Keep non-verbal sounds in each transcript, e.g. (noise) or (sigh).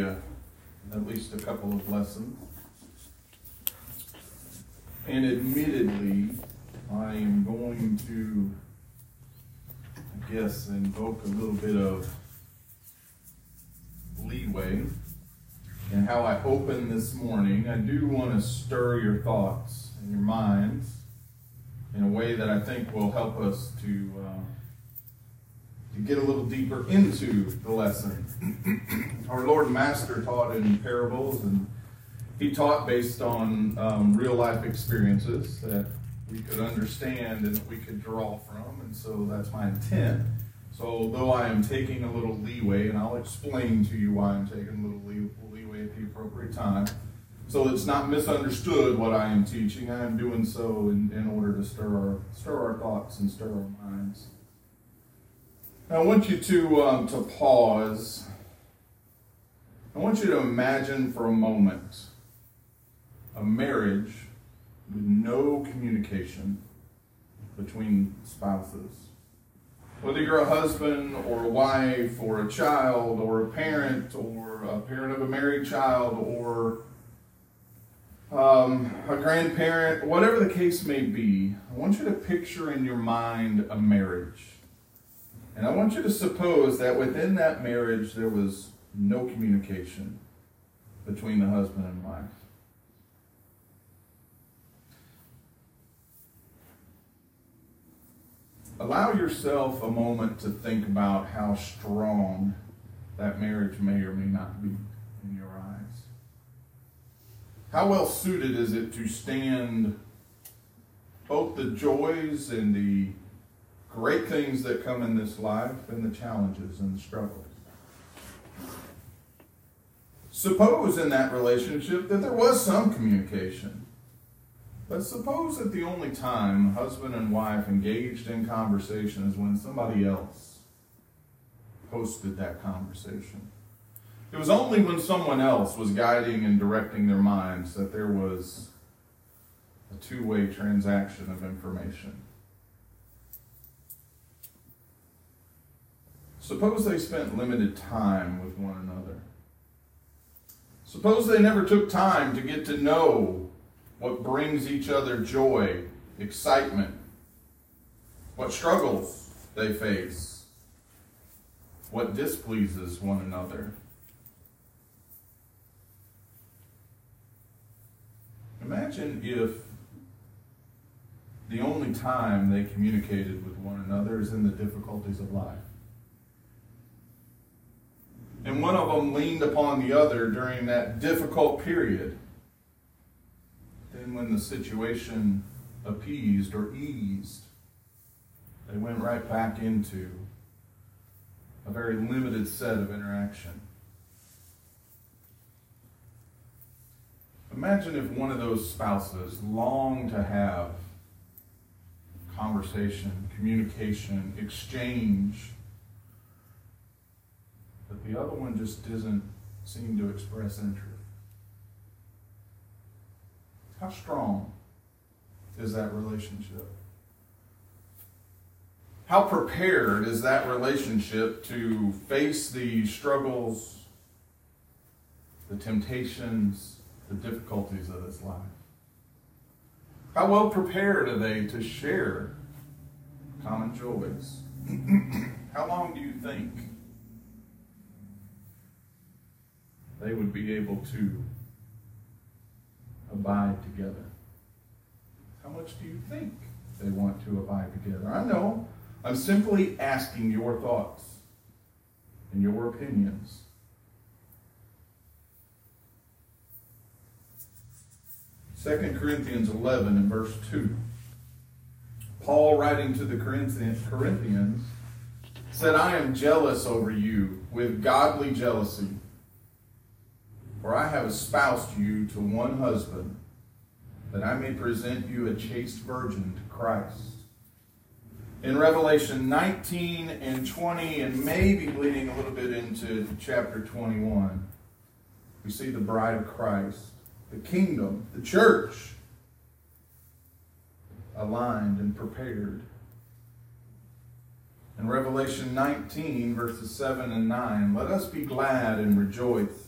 a, at least a couple of lessons. And admittedly, I am going to, I guess, invoke a little bit of leeway in how I open this morning. I do want to stir your thoughts and your minds in a way that I think will help us to, uh, to get a little deeper into the lesson. Our Lord and Master taught in parables, and he taught based on um, real life experiences that we could understand and that we could draw from, and so that's my intent. So, though I am taking a little leeway, and I'll explain to you why I'm taking a little leeway at the appropriate time so it's not misunderstood what I am teaching. I am doing so in, in order to stir our, stir our thoughts and stir our minds. I want you to, um, to pause. I want you to imagine for a moment a marriage with no communication between spouses. Whether you're a husband or a wife or a child or a parent or a parent of a married child or um, a grandparent, whatever the case may be, I want you to picture in your mind a marriage. And I want you to suppose that within that marriage there was no communication between the husband and wife. Allow yourself a moment to think about how strong that marriage may or may not be. In your eyes. How well suited is it to stand both the joys and the great things that come in this life and the challenges and the struggles? Suppose in that relationship that there was some communication. But suppose that the only time husband and wife engaged in conversation is when somebody else hosted that conversation. It was only when someone else was guiding and directing their minds that there was a two way transaction of information. Suppose they spent limited time with one another. Suppose they never took time to get to know what brings each other joy, excitement, what struggles they face, what displeases one another. Imagine if the only time they communicated with one another is in the difficulties of life. And one of them leaned upon the other during that difficult period. Then, when the situation appeased or eased, they went right back into a very limited set of interaction. Imagine if one of those spouses longed to have conversation, communication, exchange, the other one just doesn't seem to express interest. How strong is that relationship? How prepared is that relationship to face the struggles, the temptations, the difficulties of this life? How well prepared are they to share common joys? (clears throat) How long do you think they would be able to abide together? How much do you think they want to abide together? I know I'm simply asking your thoughts and your opinions. Second Corinthians 11 and verse 2. Paul, writing to the Corinthians, said, I am jealous over you with godly jealousy, for I have espoused you to one husband, that I may present you a chaste virgin to Christ. In Revelation 19 and 20, and maybe bleeding a little bit into chapter 21, we see the bride of Christ the kingdom, the church, aligned and prepared. In Revelation 19, verses 7 and 9, let us be glad and rejoice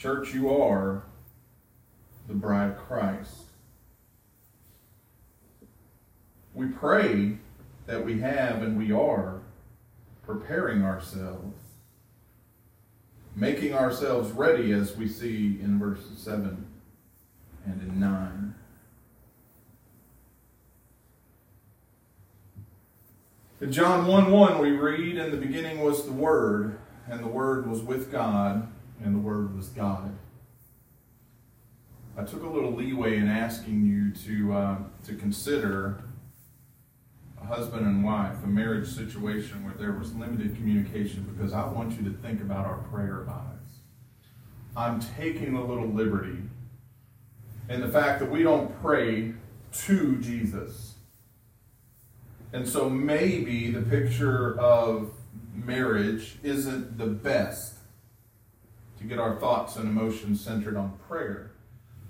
Church, you are the bride of Christ. We pray that we have and we are preparing ourselves, making ourselves ready as we see in verses 7 and in 9. In John 1 1, we read, In the beginning was the Word, and the Word was with God, and the Word was God. I took a little leeway in asking you to, uh, to consider a husband and wife, a marriage situation where there was limited communication, because I want you to think about our prayer lives. I'm taking a little liberty in the fact that we don't pray to Jesus. And so maybe the picture of marriage isn't the best to get our thoughts and emotions centered on prayer.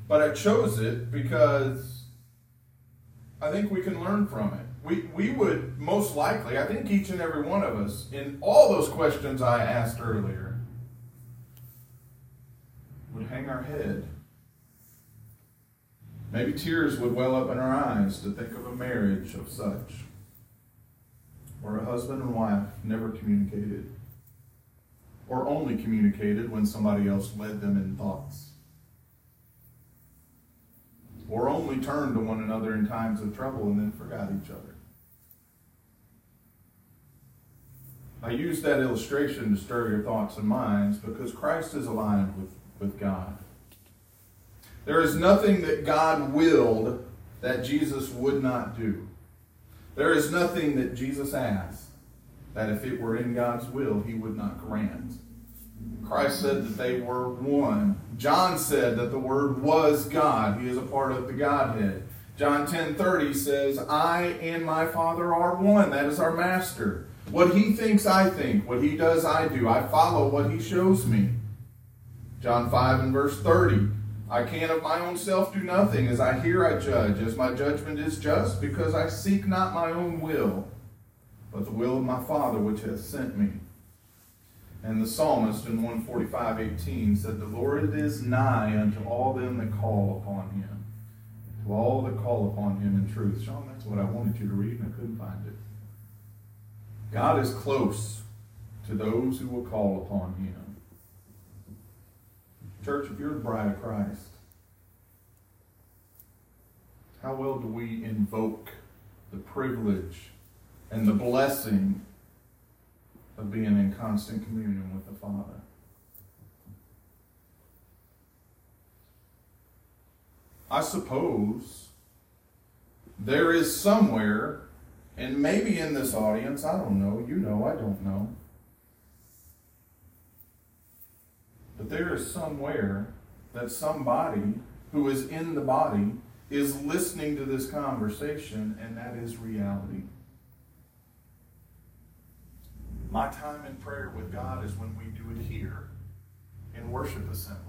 But I chose it because I think we can learn from it. We, we would most likely, I think each and every one of us, in all those questions I asked earlier, would hang our head. Maybe tears would well up in our eyes to think of a marriage of such, or a husband and wife never communicated or only communicated when somebody else led them in thoughts, or only turned to one another in times of trouble and then forgot each other. I use that illustration to stir your thoughts and minds because Christ is aligned with, with God. There is nothing that God willed that Jesus would not do. There is nothing that Jesus asked that if it were in God's will, he would not grant. Christ said that they were one. John said that the Word was God. He is a part of the Godhead. John 10 30 says, I and my Father are one. That is our master. What he thinks, I think. What he does, I do. I follow what he shows me. John 5 and verse 30. I can of my own self do nothing. As I hear, I judge. As my judgment is just, because I seek not my own will, but the will of my Father which hath sent me. And the psalmist in 145:18 said, The Lord is nigh unto all them that call upon him. To all that call upon him in truth. Sean, that's what I wanted you to read, and I couldn't find it. God is close to those who will call upon him. Church, if you're the bride of Christ, how well do we invoke the privilege and the blessing of being in constant communion with the Father. I suppose there is somewhere, and maybe in this audience, I don't know, you know, I don't know, but there is somewhere that somebody who is in the body is listening to this conversation, and that is reality. My time in prayer with God is when we do it here in worship assembly.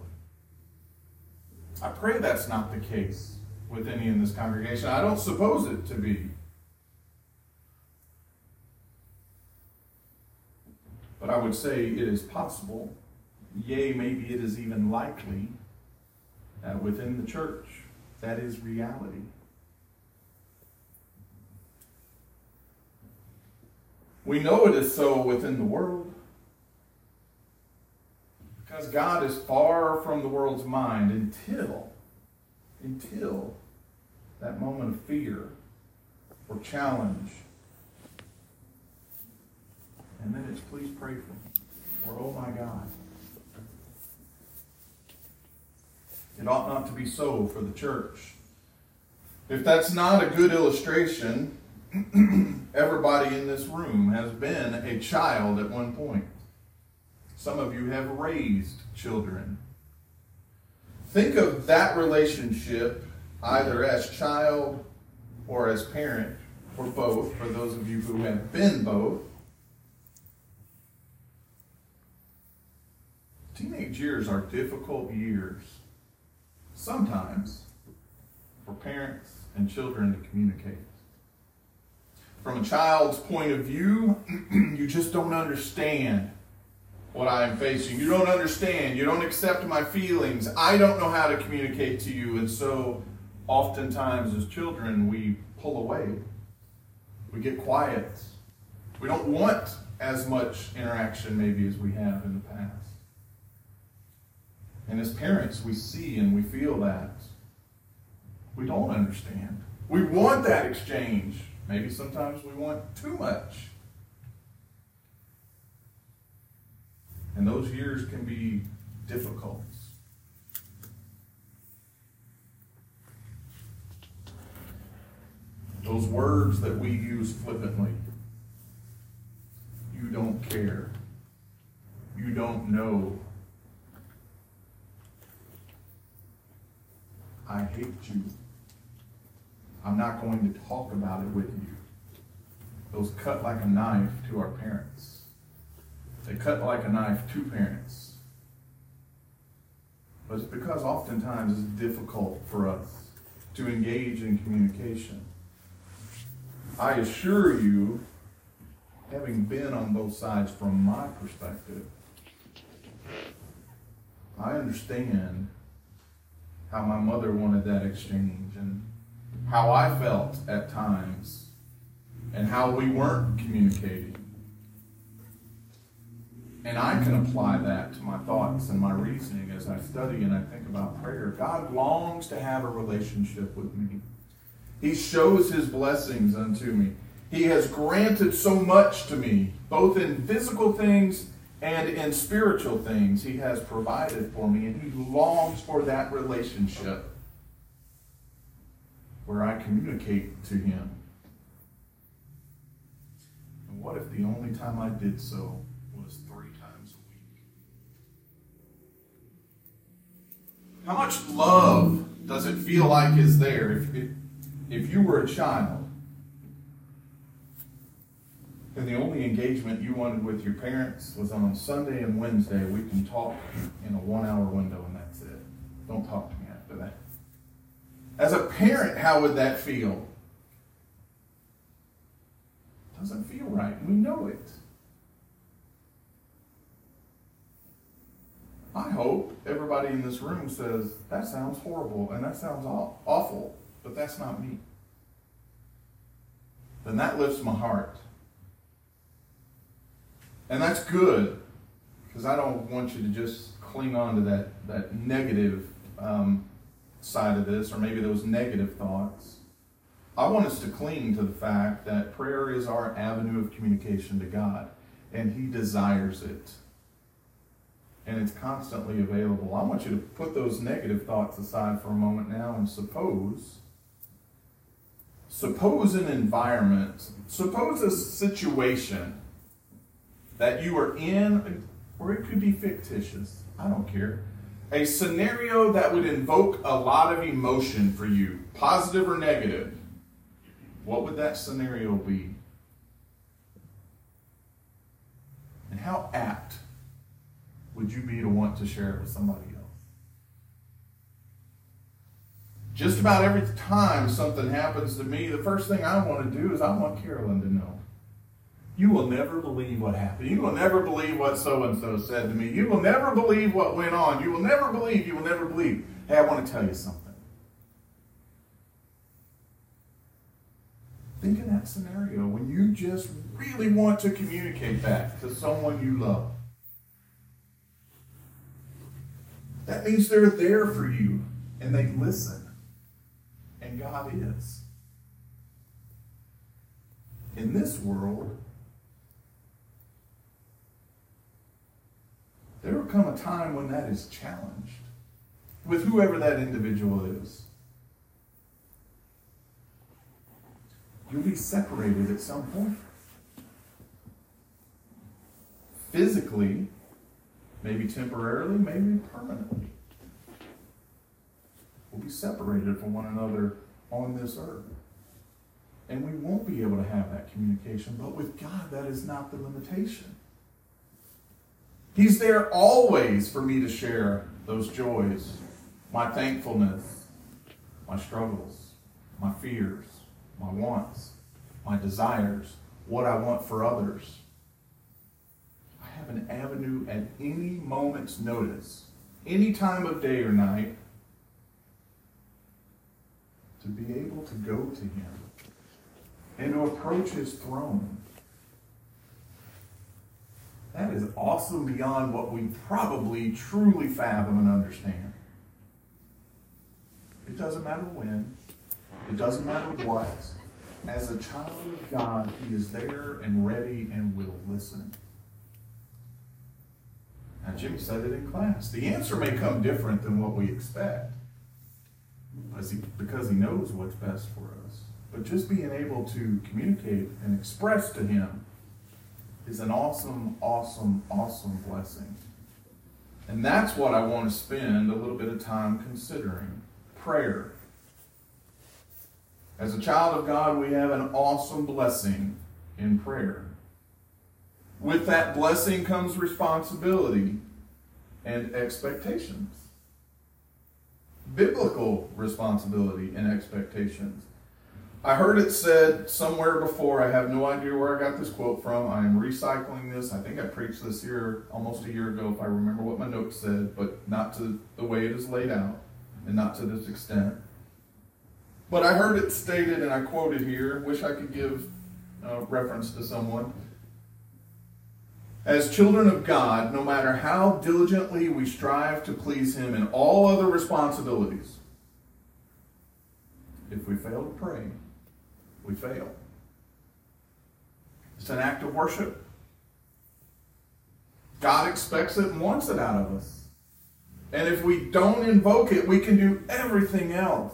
I pray that's not the case with any in this congregation. I don't suppose it to be. But I would say it is possible, yea, maybe it is even likely, that within the church, that is reality. We know it is so within the world. Because God is far from the world's mind until, until that moment of fear or challenge. And then it's please pray for me. Or oh my God. It ought not to be so for the church. If that's not a good illustration, Everybody in this room has been a child at one point. Some of you have raised children. Think of that relationship either as child or as parent, or both, for those of you who have been both. Teenage years are difficult years, sometimes, for parents and children to communicate. From a child's point of view, (clears throat) you just don't understand what I am facing. You don't understand. You don't accept my feelings. I don't know how to communicate to you. And so, oftentimes, as children, we pull away. We get quiet. We don't want as much interaction, maybe, as we have in the past. And as parents, we see and we feel that. We don't understand. We want that exchange. Maybe sometimes we want too much. And those years can be difficult. Those words that we use flippantly. You don't care. You don't know. I hate you. I'm not going to talk about it with you. Those cut like a knife to our parents. They cut like a knife to parents. But it's because oftentimes it's difficult for us to engage in communication. I assure you, having been on both sides from my perspective, I understand how my mother wanted that exchange and how I felt at times and how we weren't communicating. And I can apply that to my thoughts and my reasoning as I study and I think about prayer. God longs to have a relationship with me. He shows his blessings unto me. He has granted so much to me, both in physical things and in spiritual things. He has provided for me, and he longs for that relationship where I communicate to him. And what if the only time I did so was three times a week? How much love does it feel like is there if, if, if you were a child and the only engagement you wanted with your parents was on Sunday and Wednesday, we can talk in a one hour window and that's it. Don't talk to me after that. As a parent, how would that feel? Doesn't feel right. We know it. I hope everybody in this room says, that sounds horrible and that sounds awful, but that's not me. Then that lifts my heart. And that's good because I don't want you to just cling on to that, that negative um, side of this or maybe those negative thoughts. I want us to cling to the fact that prayer is our avenue of communication to God and He desires it. And it's constantly available. I want you to put those negative thoughts aside for a moment now and suppose suppose an environment, suppose a situation that you are in, or it could be fictitious. I don't care. A scenario that would invoke a lot of emotion for you, positive or negative. What would that scenario be? And how apt would you be to want to share it with somebody else? Just about every time something happens to me, the first thing I want to do is I want Carolyn to know. You will never believe what happened. You will never believe what so and so said to me. You will never believe what went on. You will never believe. You will never believe. Hey, I want to tell you something. Think of that scenario when you just really want to communicate that to someone you love. That means they're there for you and they listen. And God is. In this world, there will come a time when that is challenged with whoever that individual is. You'll be separated at some point. Physically, maybe temporarily, maybe permanently. We'll be separated from one another on this earth. And we won't be able to have that communication, but with God, that is not the limitation. He's there always for me to share those joys, my thankfulness, my struggles, my fears, my wants, my desires, what I want for others. I have an avenue at any moment's notice, any time of day or night, to be able to go to Him and to approach His throne. That is awesome beyond what we probably truly fathom and understand. It doesn't matter when, it doesn't matter what. As a child of God, He is there and ready and will listen. Now, Jimmy said it in class. The answer may come different than what we expect he, because he knows what's best for us. But just being able to communicate and express to Him is an awesome, awesome, awesome blessing. And that's what I want to spend a little bit of time considering prayer. As a child of God, we have an awesome blessing in prayer. With that blessing comes responsibility and expectations. Biblical responsibility and expectations. I heard it said somewhere before, I have no idea where I got this quote from. I am recycling this. I think I preached this here almost a year ago, if I remember what my notes said, but not to the way it is laid out and not to this extent. But I heard it stated, and I quoted here, wish I could give uh, reference to someone. As children of God, no matter how diligently we strive to please Him in all other responsibilities, if we fail to pray, we fail. It's an act of worship. God expects it and wants it out of us. And if we don't invoke it, we can do everything else.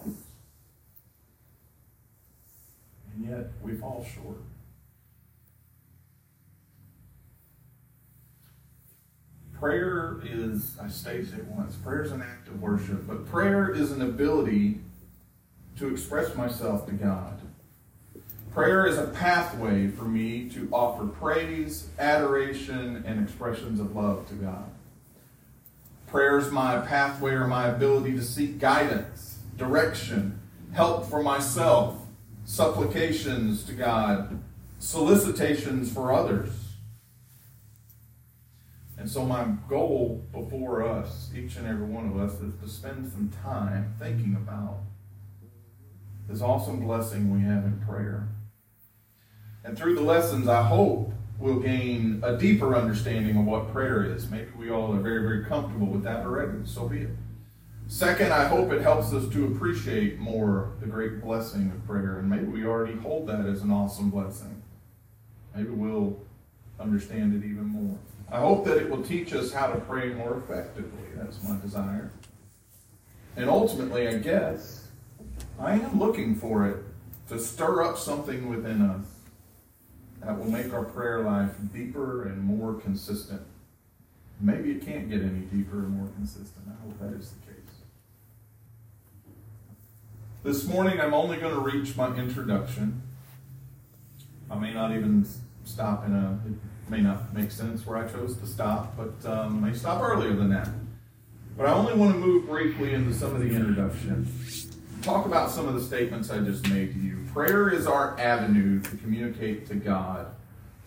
And yet we fall short. Prayer is, I stated it once, prayer is an act of worship, but prayer is an ability to express myself to God. Prayer is a pathway for me to offer praise, adoration, and expressions of love to God. Prayer is my pathway or my ability to seek guidance, direction, help for myself, supplications to God, solicitations for others. And so, my goal before us, each and every one of us, is to spend some time thinking about this awesome blessing we have in prayer. And through the lessons, I hope we'll gain a deeper understanding of what prayer is. Maybe we all are very, very comfortable with that already. So be it. Second, I hope it helps us to appreciate more the great blessing of prayer. And maybe we already hold that as an awesome blessing. Maybe we'll understand it even more. I hope that it will teach us how to pray more effectively. That's my desire. And ultimately, I guess, I am looking for it to stir up something within us that will make our prayer life deeper and more consistent. Maybe it can't get any deeper and more consistent. I hope that is the case. This morning, I'm only going to reach my introduction. I may not even stop in a, it may not make sense where I chose to stop, but um, may stop earlier than that. But I only want to move briefly into some of the introduction. Talk about some of the statements I just made to you. Prayer is our avenue to communicate to God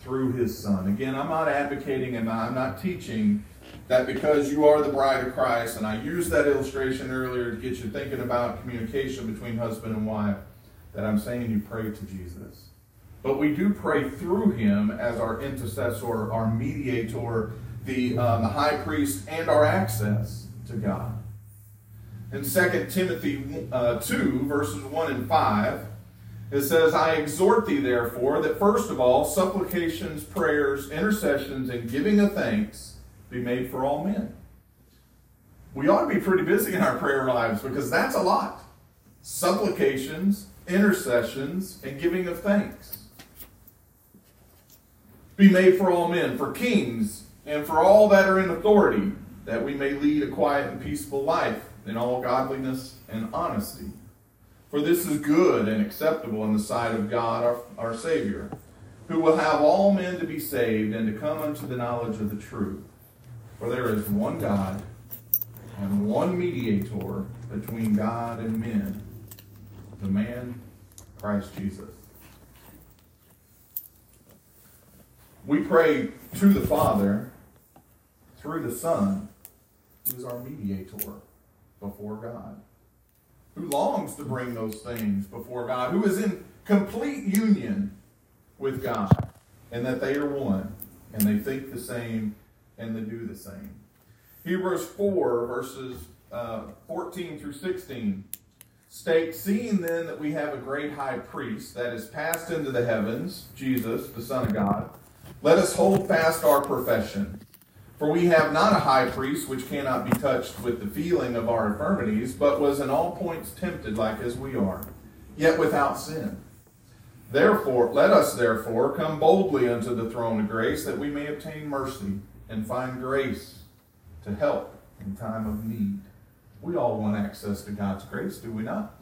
through His Son. Again, I'm not advocating and I'm not teaching that because you are the bride of Christ, and I used that illustration earlier to get you thinking about communication between husband and wife, that I'm saying you pray to Jesus. But we do pray through him as our intercessor, our mediator, the, uh, the high priest, and our access to God. In 2 Timothy uh, 2, verses 1 and 5, it says, I exhort thee, therefore, that first of all, supplications, prayers, intercessions, and giving of thanks be made for all men. We ought to be pretty busy in our prayer lives because that's a lot. Supplications, intercessions, and giving of thanks. Be made for all men, for kings, and for all that are in authority, that we may lead a quiet and peaceful life in all godliness and honesty. For this is good and acceptable in the sight of God our, our Savior, who will have all men to be saved and to come unto the knowledge of the truth. For there is one God and one mediator between God and men, the man Christ Jesus. We pray to the Father through the Son, who is our mediator before God, who longs to bring those things before God, who is in complete union with God, and that they are one, and they think the same, and they do the same. Hebrews 4, verses uh, 14 through 16 state, Seeing then that we have a great high priest that is passed into the heavens, Jesus, the Son of God, let us hold fast our profession. For we have not a high priest which cannot be touched with the feeling of our infirmities, but was in all points tempted like as we are, yet without sin. Therefore, let us therefore come boldly unto the throne of grace, that we may obtain mercy and find grace to help in time of need. We all want access to God's grace, do we not?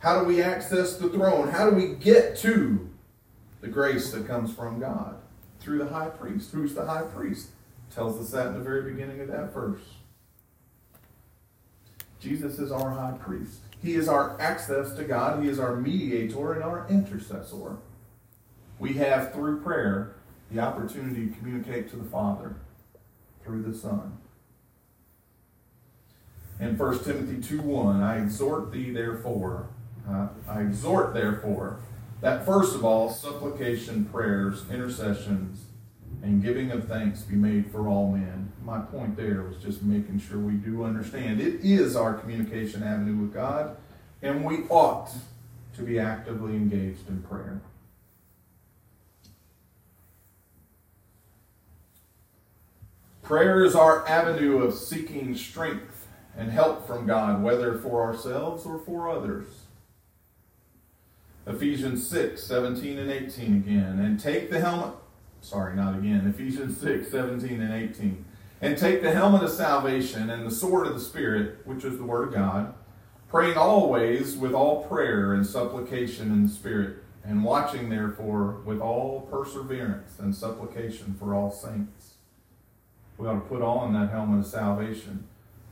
How do we access the throne? How do we get to the grace that comes from God? Through the high priest. Who's the high priest? Tells us that in the very beginning of that verse. Jesus is our high priest. He is our access to God. He is our mediator and our intercessor. We have, through prayer, the opportunity to communicate to the Father through the Son. In 1 Timothy 2 1, I exhort thee, therefore, uh, I exhort, therefore, that first of all, supplication, prayers, intercessions, and giving of thanks be made for all men. My point there was just making sure we do understand it is our communication avenue with God, and we ought to be actively engaged in prayer. Prayer is our avenue of seeking strength and help from God, whether for ourselves or for others. Ephesians 6, 17 and 18 again. And take the helmet, sorry, not again. Ephesians 6, 17 and 18. And take the helmet of salvation and the sword of the Spirit, which is the Word of God, praying always with all prayer and supplication in the Spirit, and watching therefore with all perseverance and supplication for all saints we ought to put on that helmet of salvation,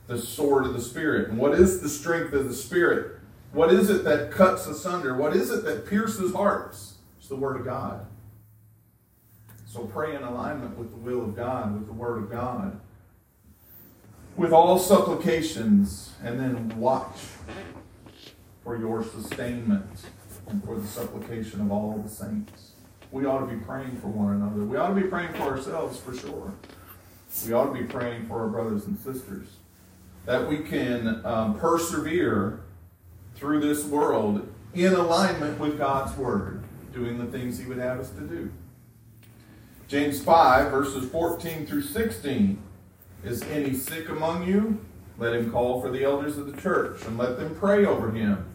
the sword of the Spirit. And what is the strength of the Spirit? What is it that cuts asunder? What is it that pierces hearts? It's the Word of God. So pray in alignment with the will of God, with the Word of God, with all supplications, and then watch for your sustainment and for the supplication of all the saints. We ought to be praying for one another. We ought to be praying for ourselves for sure we ought to be praying for our brothers and sisters that we can um, persevere through this world in alignment with God's Word, doing the things He would have us to do. James 5, verses 14 through 16 Is any sick among you? Let him call for the elders of the church, and let them pray over him,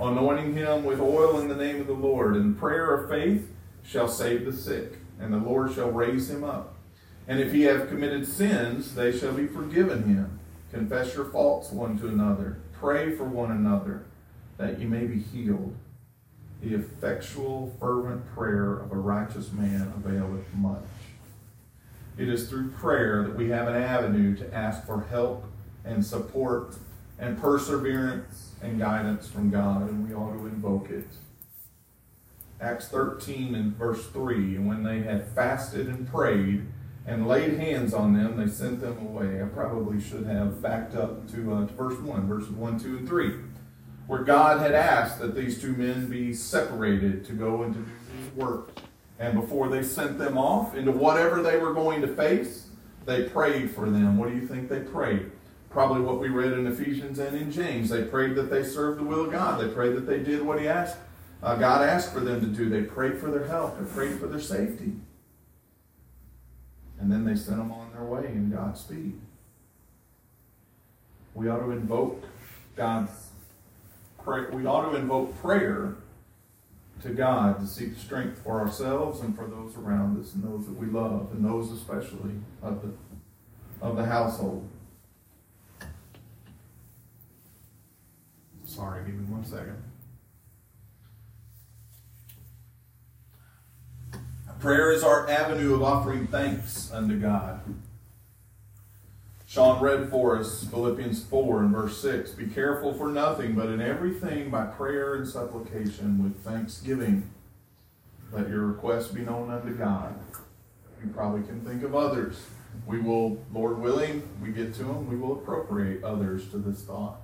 anointing him with oil in the name of the Lord. And the prayer of faith shall save the sick, and the Lord shall raise him up. And if he have committed sins, they shall be forgiven him. Confess your faults one to another. Pray for one another, that ye may be healed. The effectual, fervent prayer of a righteous man availeth much. It is through prayer that we have an avenue to ask for help and support and perseverance and guidance from God, and we ought to invoke it. Acts 13 and verse 3 And when they had fasted and prayed, and laid hands on them, they sent them away. I probably should have backed up to, uh, to verse 1, verses 1, 2, and 3, where God had asked that these two men be separated to go into his work. And before they sent them off into whatever they were going to face, they prayed for them. What do you think they prayed? Probably what we read in Ephesians and in James. They prayed that they served the will of God. They prayed that they did what He asked. Uh, God asked for them to do. They prayed for their health. They prayed for their safety. And then they sent them on their way in God's speed. We ought to invoke God's pray, we ought to invoke prayer to God to seek strength for ourselves and for those around us and those that we love, and those especially of the of the household. Sorry, give me one second. Prayer is our avenue of offering thanks unto God. Sean read for us Philippians 4 and verse 6. Be careful for nothing, but in everything by prayer and supplication with thanksgiving. Let your requests be known unto God. You probably can think of others. We will, Lord willing, we get to them, we will appropriate others to this thought.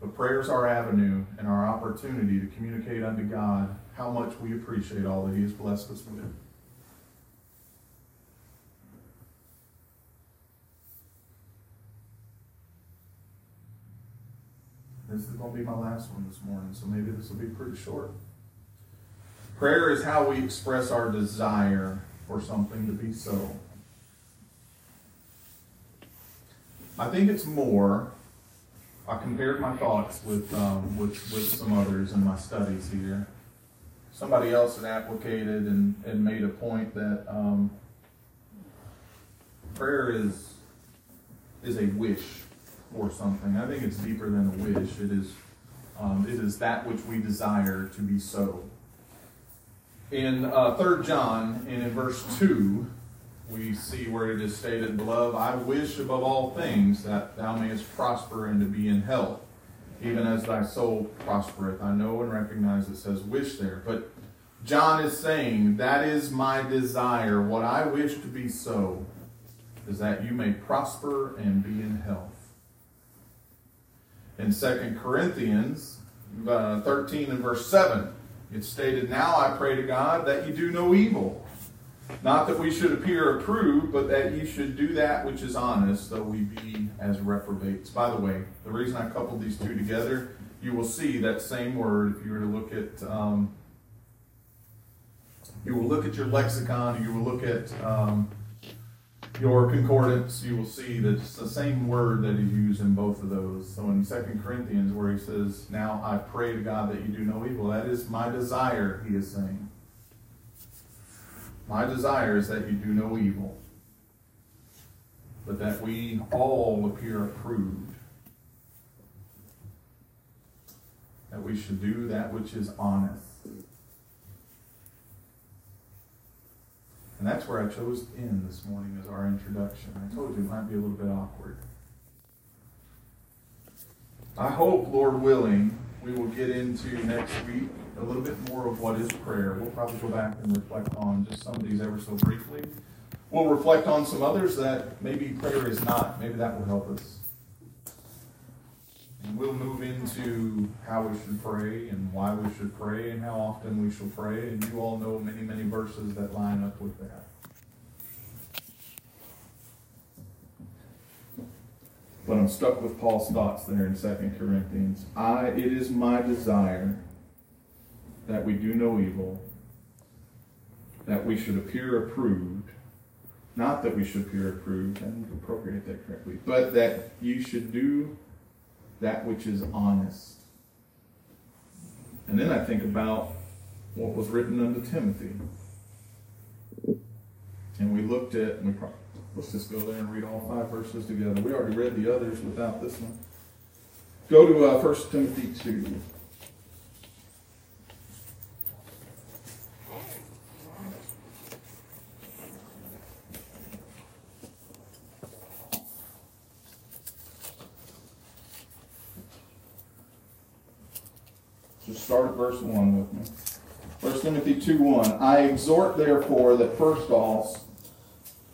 But prayer is our avenue and our opportunity to communicate unto God how much we appreciate all that He has blessed us with. This is going to be my last one this morning, so maybe this will be pretty short. Prayer is how we express our desire for something to be so. I think it's more. I compared my thoughts with, um, with, with some others in my studies here. Somebody else had applicated and, and made a point that um, prayer is, is a wish for something. I think it's deeper than a wish. It is, um, it is that which we desire to be so. In uh, 3 John, and in verse 2, we see where it is stated, Beloved, I wish above all things that thou mayest prosper and to be in health, even as thy soul prospereth. I know and recognize it says wish there, but John is saying, That is my desire. What I wish to be so is that you may prosper and be in health. In 2 Corinthians uh, 13 and verse 7, it's stated, Now I pray to God that you do no evil. Not that we should appear approved, but that you should do that which is honest, though we be as reprobates. By the way, the reason I coupled these two together, you will see that same word if you were to look at, um, you will look at your lexicon, you will look at um, your concordance, you will see that it's the same word that is used in both of those. So in Second Corinthians, where he says, Now I pray to God that you do no evil, that is my desire, he is saying. My desire is that you do no evil, but that we all appear approved. That we should do that which is honest. And that's where I chose end this morning as our introduction. I told you it might be a little bit awkward. I hope, Lord willing, we will get into next week a little bit more of what is prayer. We'll probably go back and reflect on just some of these ever so briefly. We'll reflect on some others that maybe prayer is not. Maybe that will help us. We'll move into how we should pray and why we should pray and how often we shall pray. And you all know many, many verses that line up with that. But I'm stuck with Paul's thoughts there in 2 Corinthians. I it is my desire that we do no evil, that we should appear approved, not that we should appear approved, I appropriate that correctly, but that you should do that which is honest. And then I think about what was written unto Timothy. And we looked at, we probably, let's just go there and read all five verses together. We already read the others without this one. Go to uh, 1 Timothy 2. Just start at verse 1 with me. 1 Timothy 2 1. I exhort therefore that first all,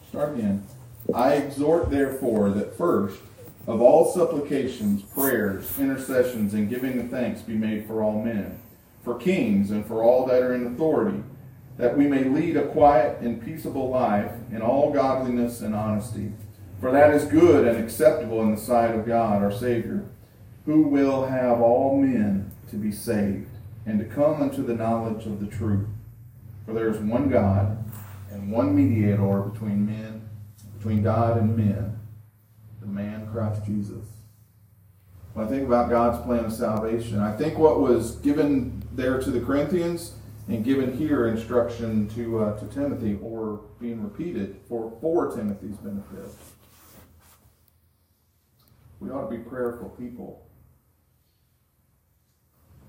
start again. I exhort therefore that first of all supplications, prayers, intercessions, and giving of thanks be made for all men, for kings, and for all that are in authority, that we may lead a quiet and peaceable life in all godliness and honesty. For that is good and acceptable in the sight of God our Savior, who will have all men to be saved and to come unto the knowledge of the truth. For there is one God and one mediator between men, between God and men, the man Christ Jesus. When I think about God's plan of salvation, I think what was given there to the Corinthians and given here instruction to uh, to Timothy, or being repeated for for Timothy's benefit, We ought to be prayerful people.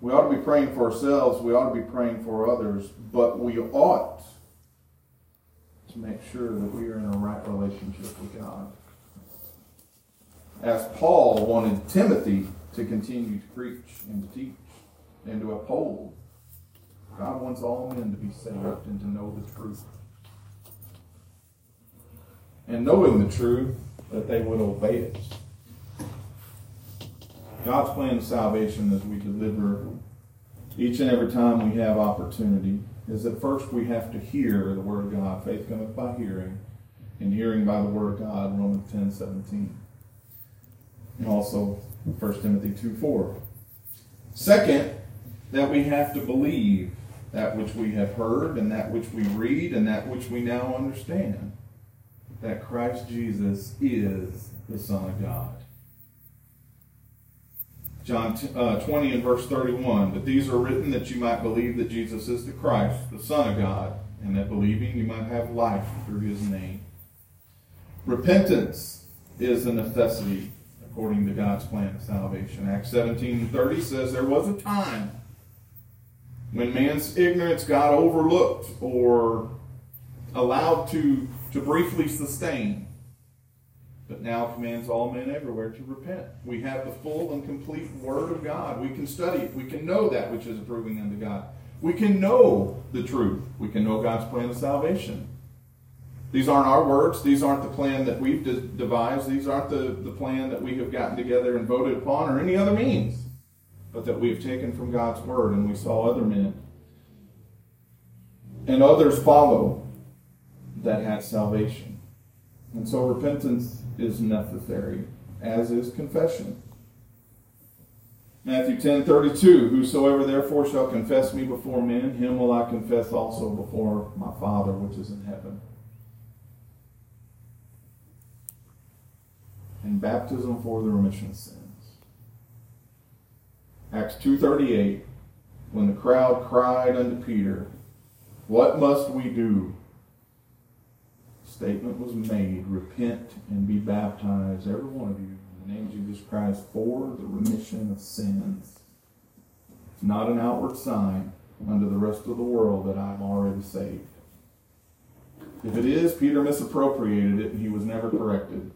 We ought to be praying for ourselves. We ought to be praying for others. But we ought to make sure that we are in a right relationship with God. As Paul wanted Timothy to continue to preach and to teach and to uphold, God wants all men to be saved and to know the truth. And knowing the truth, that they would obey it. God's plan of salvation as we deliver each and every time we have opportunity is that first we have to hear the Word of God. Faith cometh by hearing, and hearing by the Word of God, Romans 10 17. And also 1 Timothy 2 4. Second, that we have to believe that which we have heard, and that which we read, and that which we now understand that Christ Jesus is the Son of God. John uh, 20 and verse 31. But these are written that you might believe that Jesus is the Christ, the Son of God, and that believing you might have life through his name. Repentance is a necessity according to God's plan of salvation. Acts 17 and 30 says there was a time when man's ignorance got overlooked or allowed to, to briefly sustain but now commands all men everywhere to repent. We have the full and complete Word of God. We can study it. We can know that which is approving unto God. We can know the truth. We can know God's plan of salvation. These aren't our words. These aren't the plan that we've de- devised. These aren't the, the plan that we have gotten together and voted upon or any other means, but that we've taken from God's Word and we saw other men and others follow that had salvation. And so repentance is necessary, as is confession. Matthew 10 32, Whosoever therefore shall confess me before men, him will I confess also before my Father which is in heaven. And baptism for the remission of sins. Acts 2.38, when the crowd cried unto Peter, What must we do statement was made repent and be baptized, every one of you, in the name of Jesus Christ, for the remission of sins. It's not an outward sign unto the rest of the world that I'm already saved. If it is, Peter misappropriated it and he was never corrected.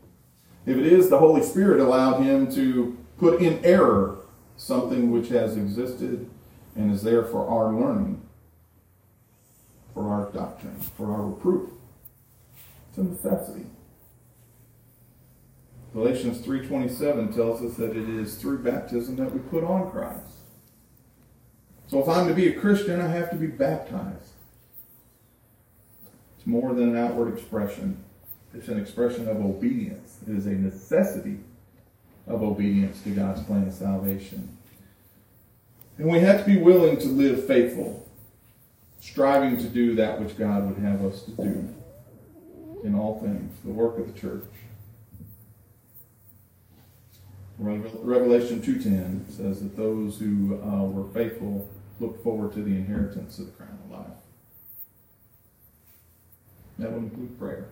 If it is, the Holy Spirit allowed him to put in error something which has existed and is there for our learning, for our doctrine, for our reproof. It's a necessity. Galatians 3.27 tells us that it is through baptism that we put on Christ. So if I'm to be a Christian, I have to be baptized. It's more than an outward expression. It's an expression of obedience. It is a necessity of obedience to God's plan of salvation. And we have to be willing to live faithful, striving to do that which God would have us to do in all things, the work of the church. Revelation 2.10 says that those who uh, were faithful look forward to the inheritance of the crown of life. That would include prayer.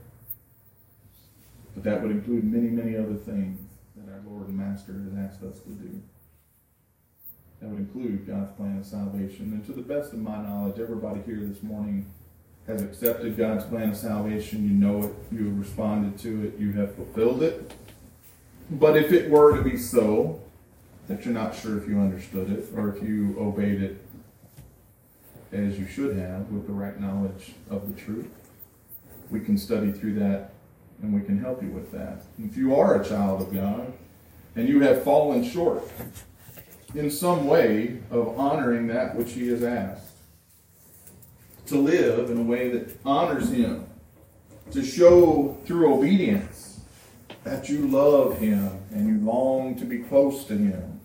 But that would include many, many other things that our Lord and Master has asked us to do. That would include God's plan of salvation. And to the best of my knowledge, everybody here this morning has accepted God's plan of salvation. You know it. You have responded to it. You have fulfilled it. But if it were to be so, that you're not sure if you understood it or if you obeyed it as you should have with the right knowledge of the truth, we can study through that and we can help you with that. If you are a child of God and you have fallen short in some way of honoring that which He has asked, to live in a way that honors Him, to show through obedience that you love Him and you long to be close to Him.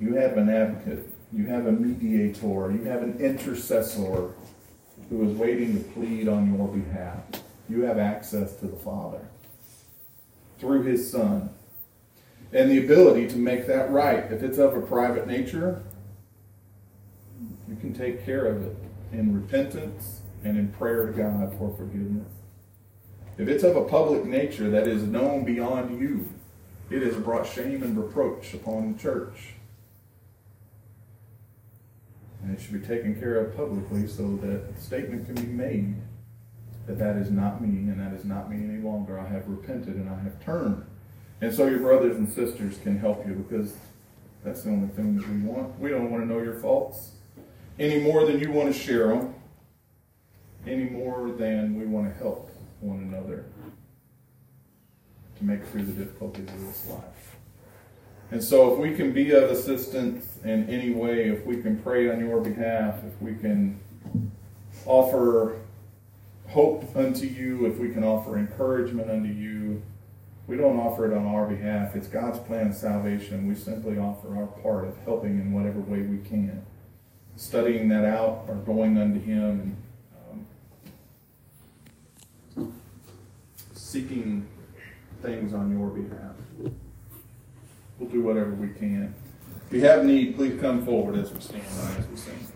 You have an advocate, you have a mediator, you have an intercessor who is waiting to plead on your behalf. You have access to the Father through His Son and the ability to make that right. If it's of a private nature, you can take care of it in repentance and in prayer to God for forgiveness. If it's of a public nature that is known beyond you, it has brought shame and reproach upon the church. And it should be taken care of publicly so that a statement can be made that that is not me and that is not me any longer. I have repented and I have turned. And so your brothers and sisters can help you because that's the only thing that we want. We don't want to know your faults any more than you want to share them, any more than we want to help one another to make through the difficulties of this life. And so, if we can be of assistance in any way, if we can pray on your behalf, if we can offer hope unto you, if we can offer encouragement unto you, we don't offer it on our behalf. It's God's plan of salvation. We simply offer our part of helping in whatever way we can. Studying that out or going unto Him and um, seeking things on your behalf. We'll do whatever we can. If you have need, please come forward as we stand by as we sing.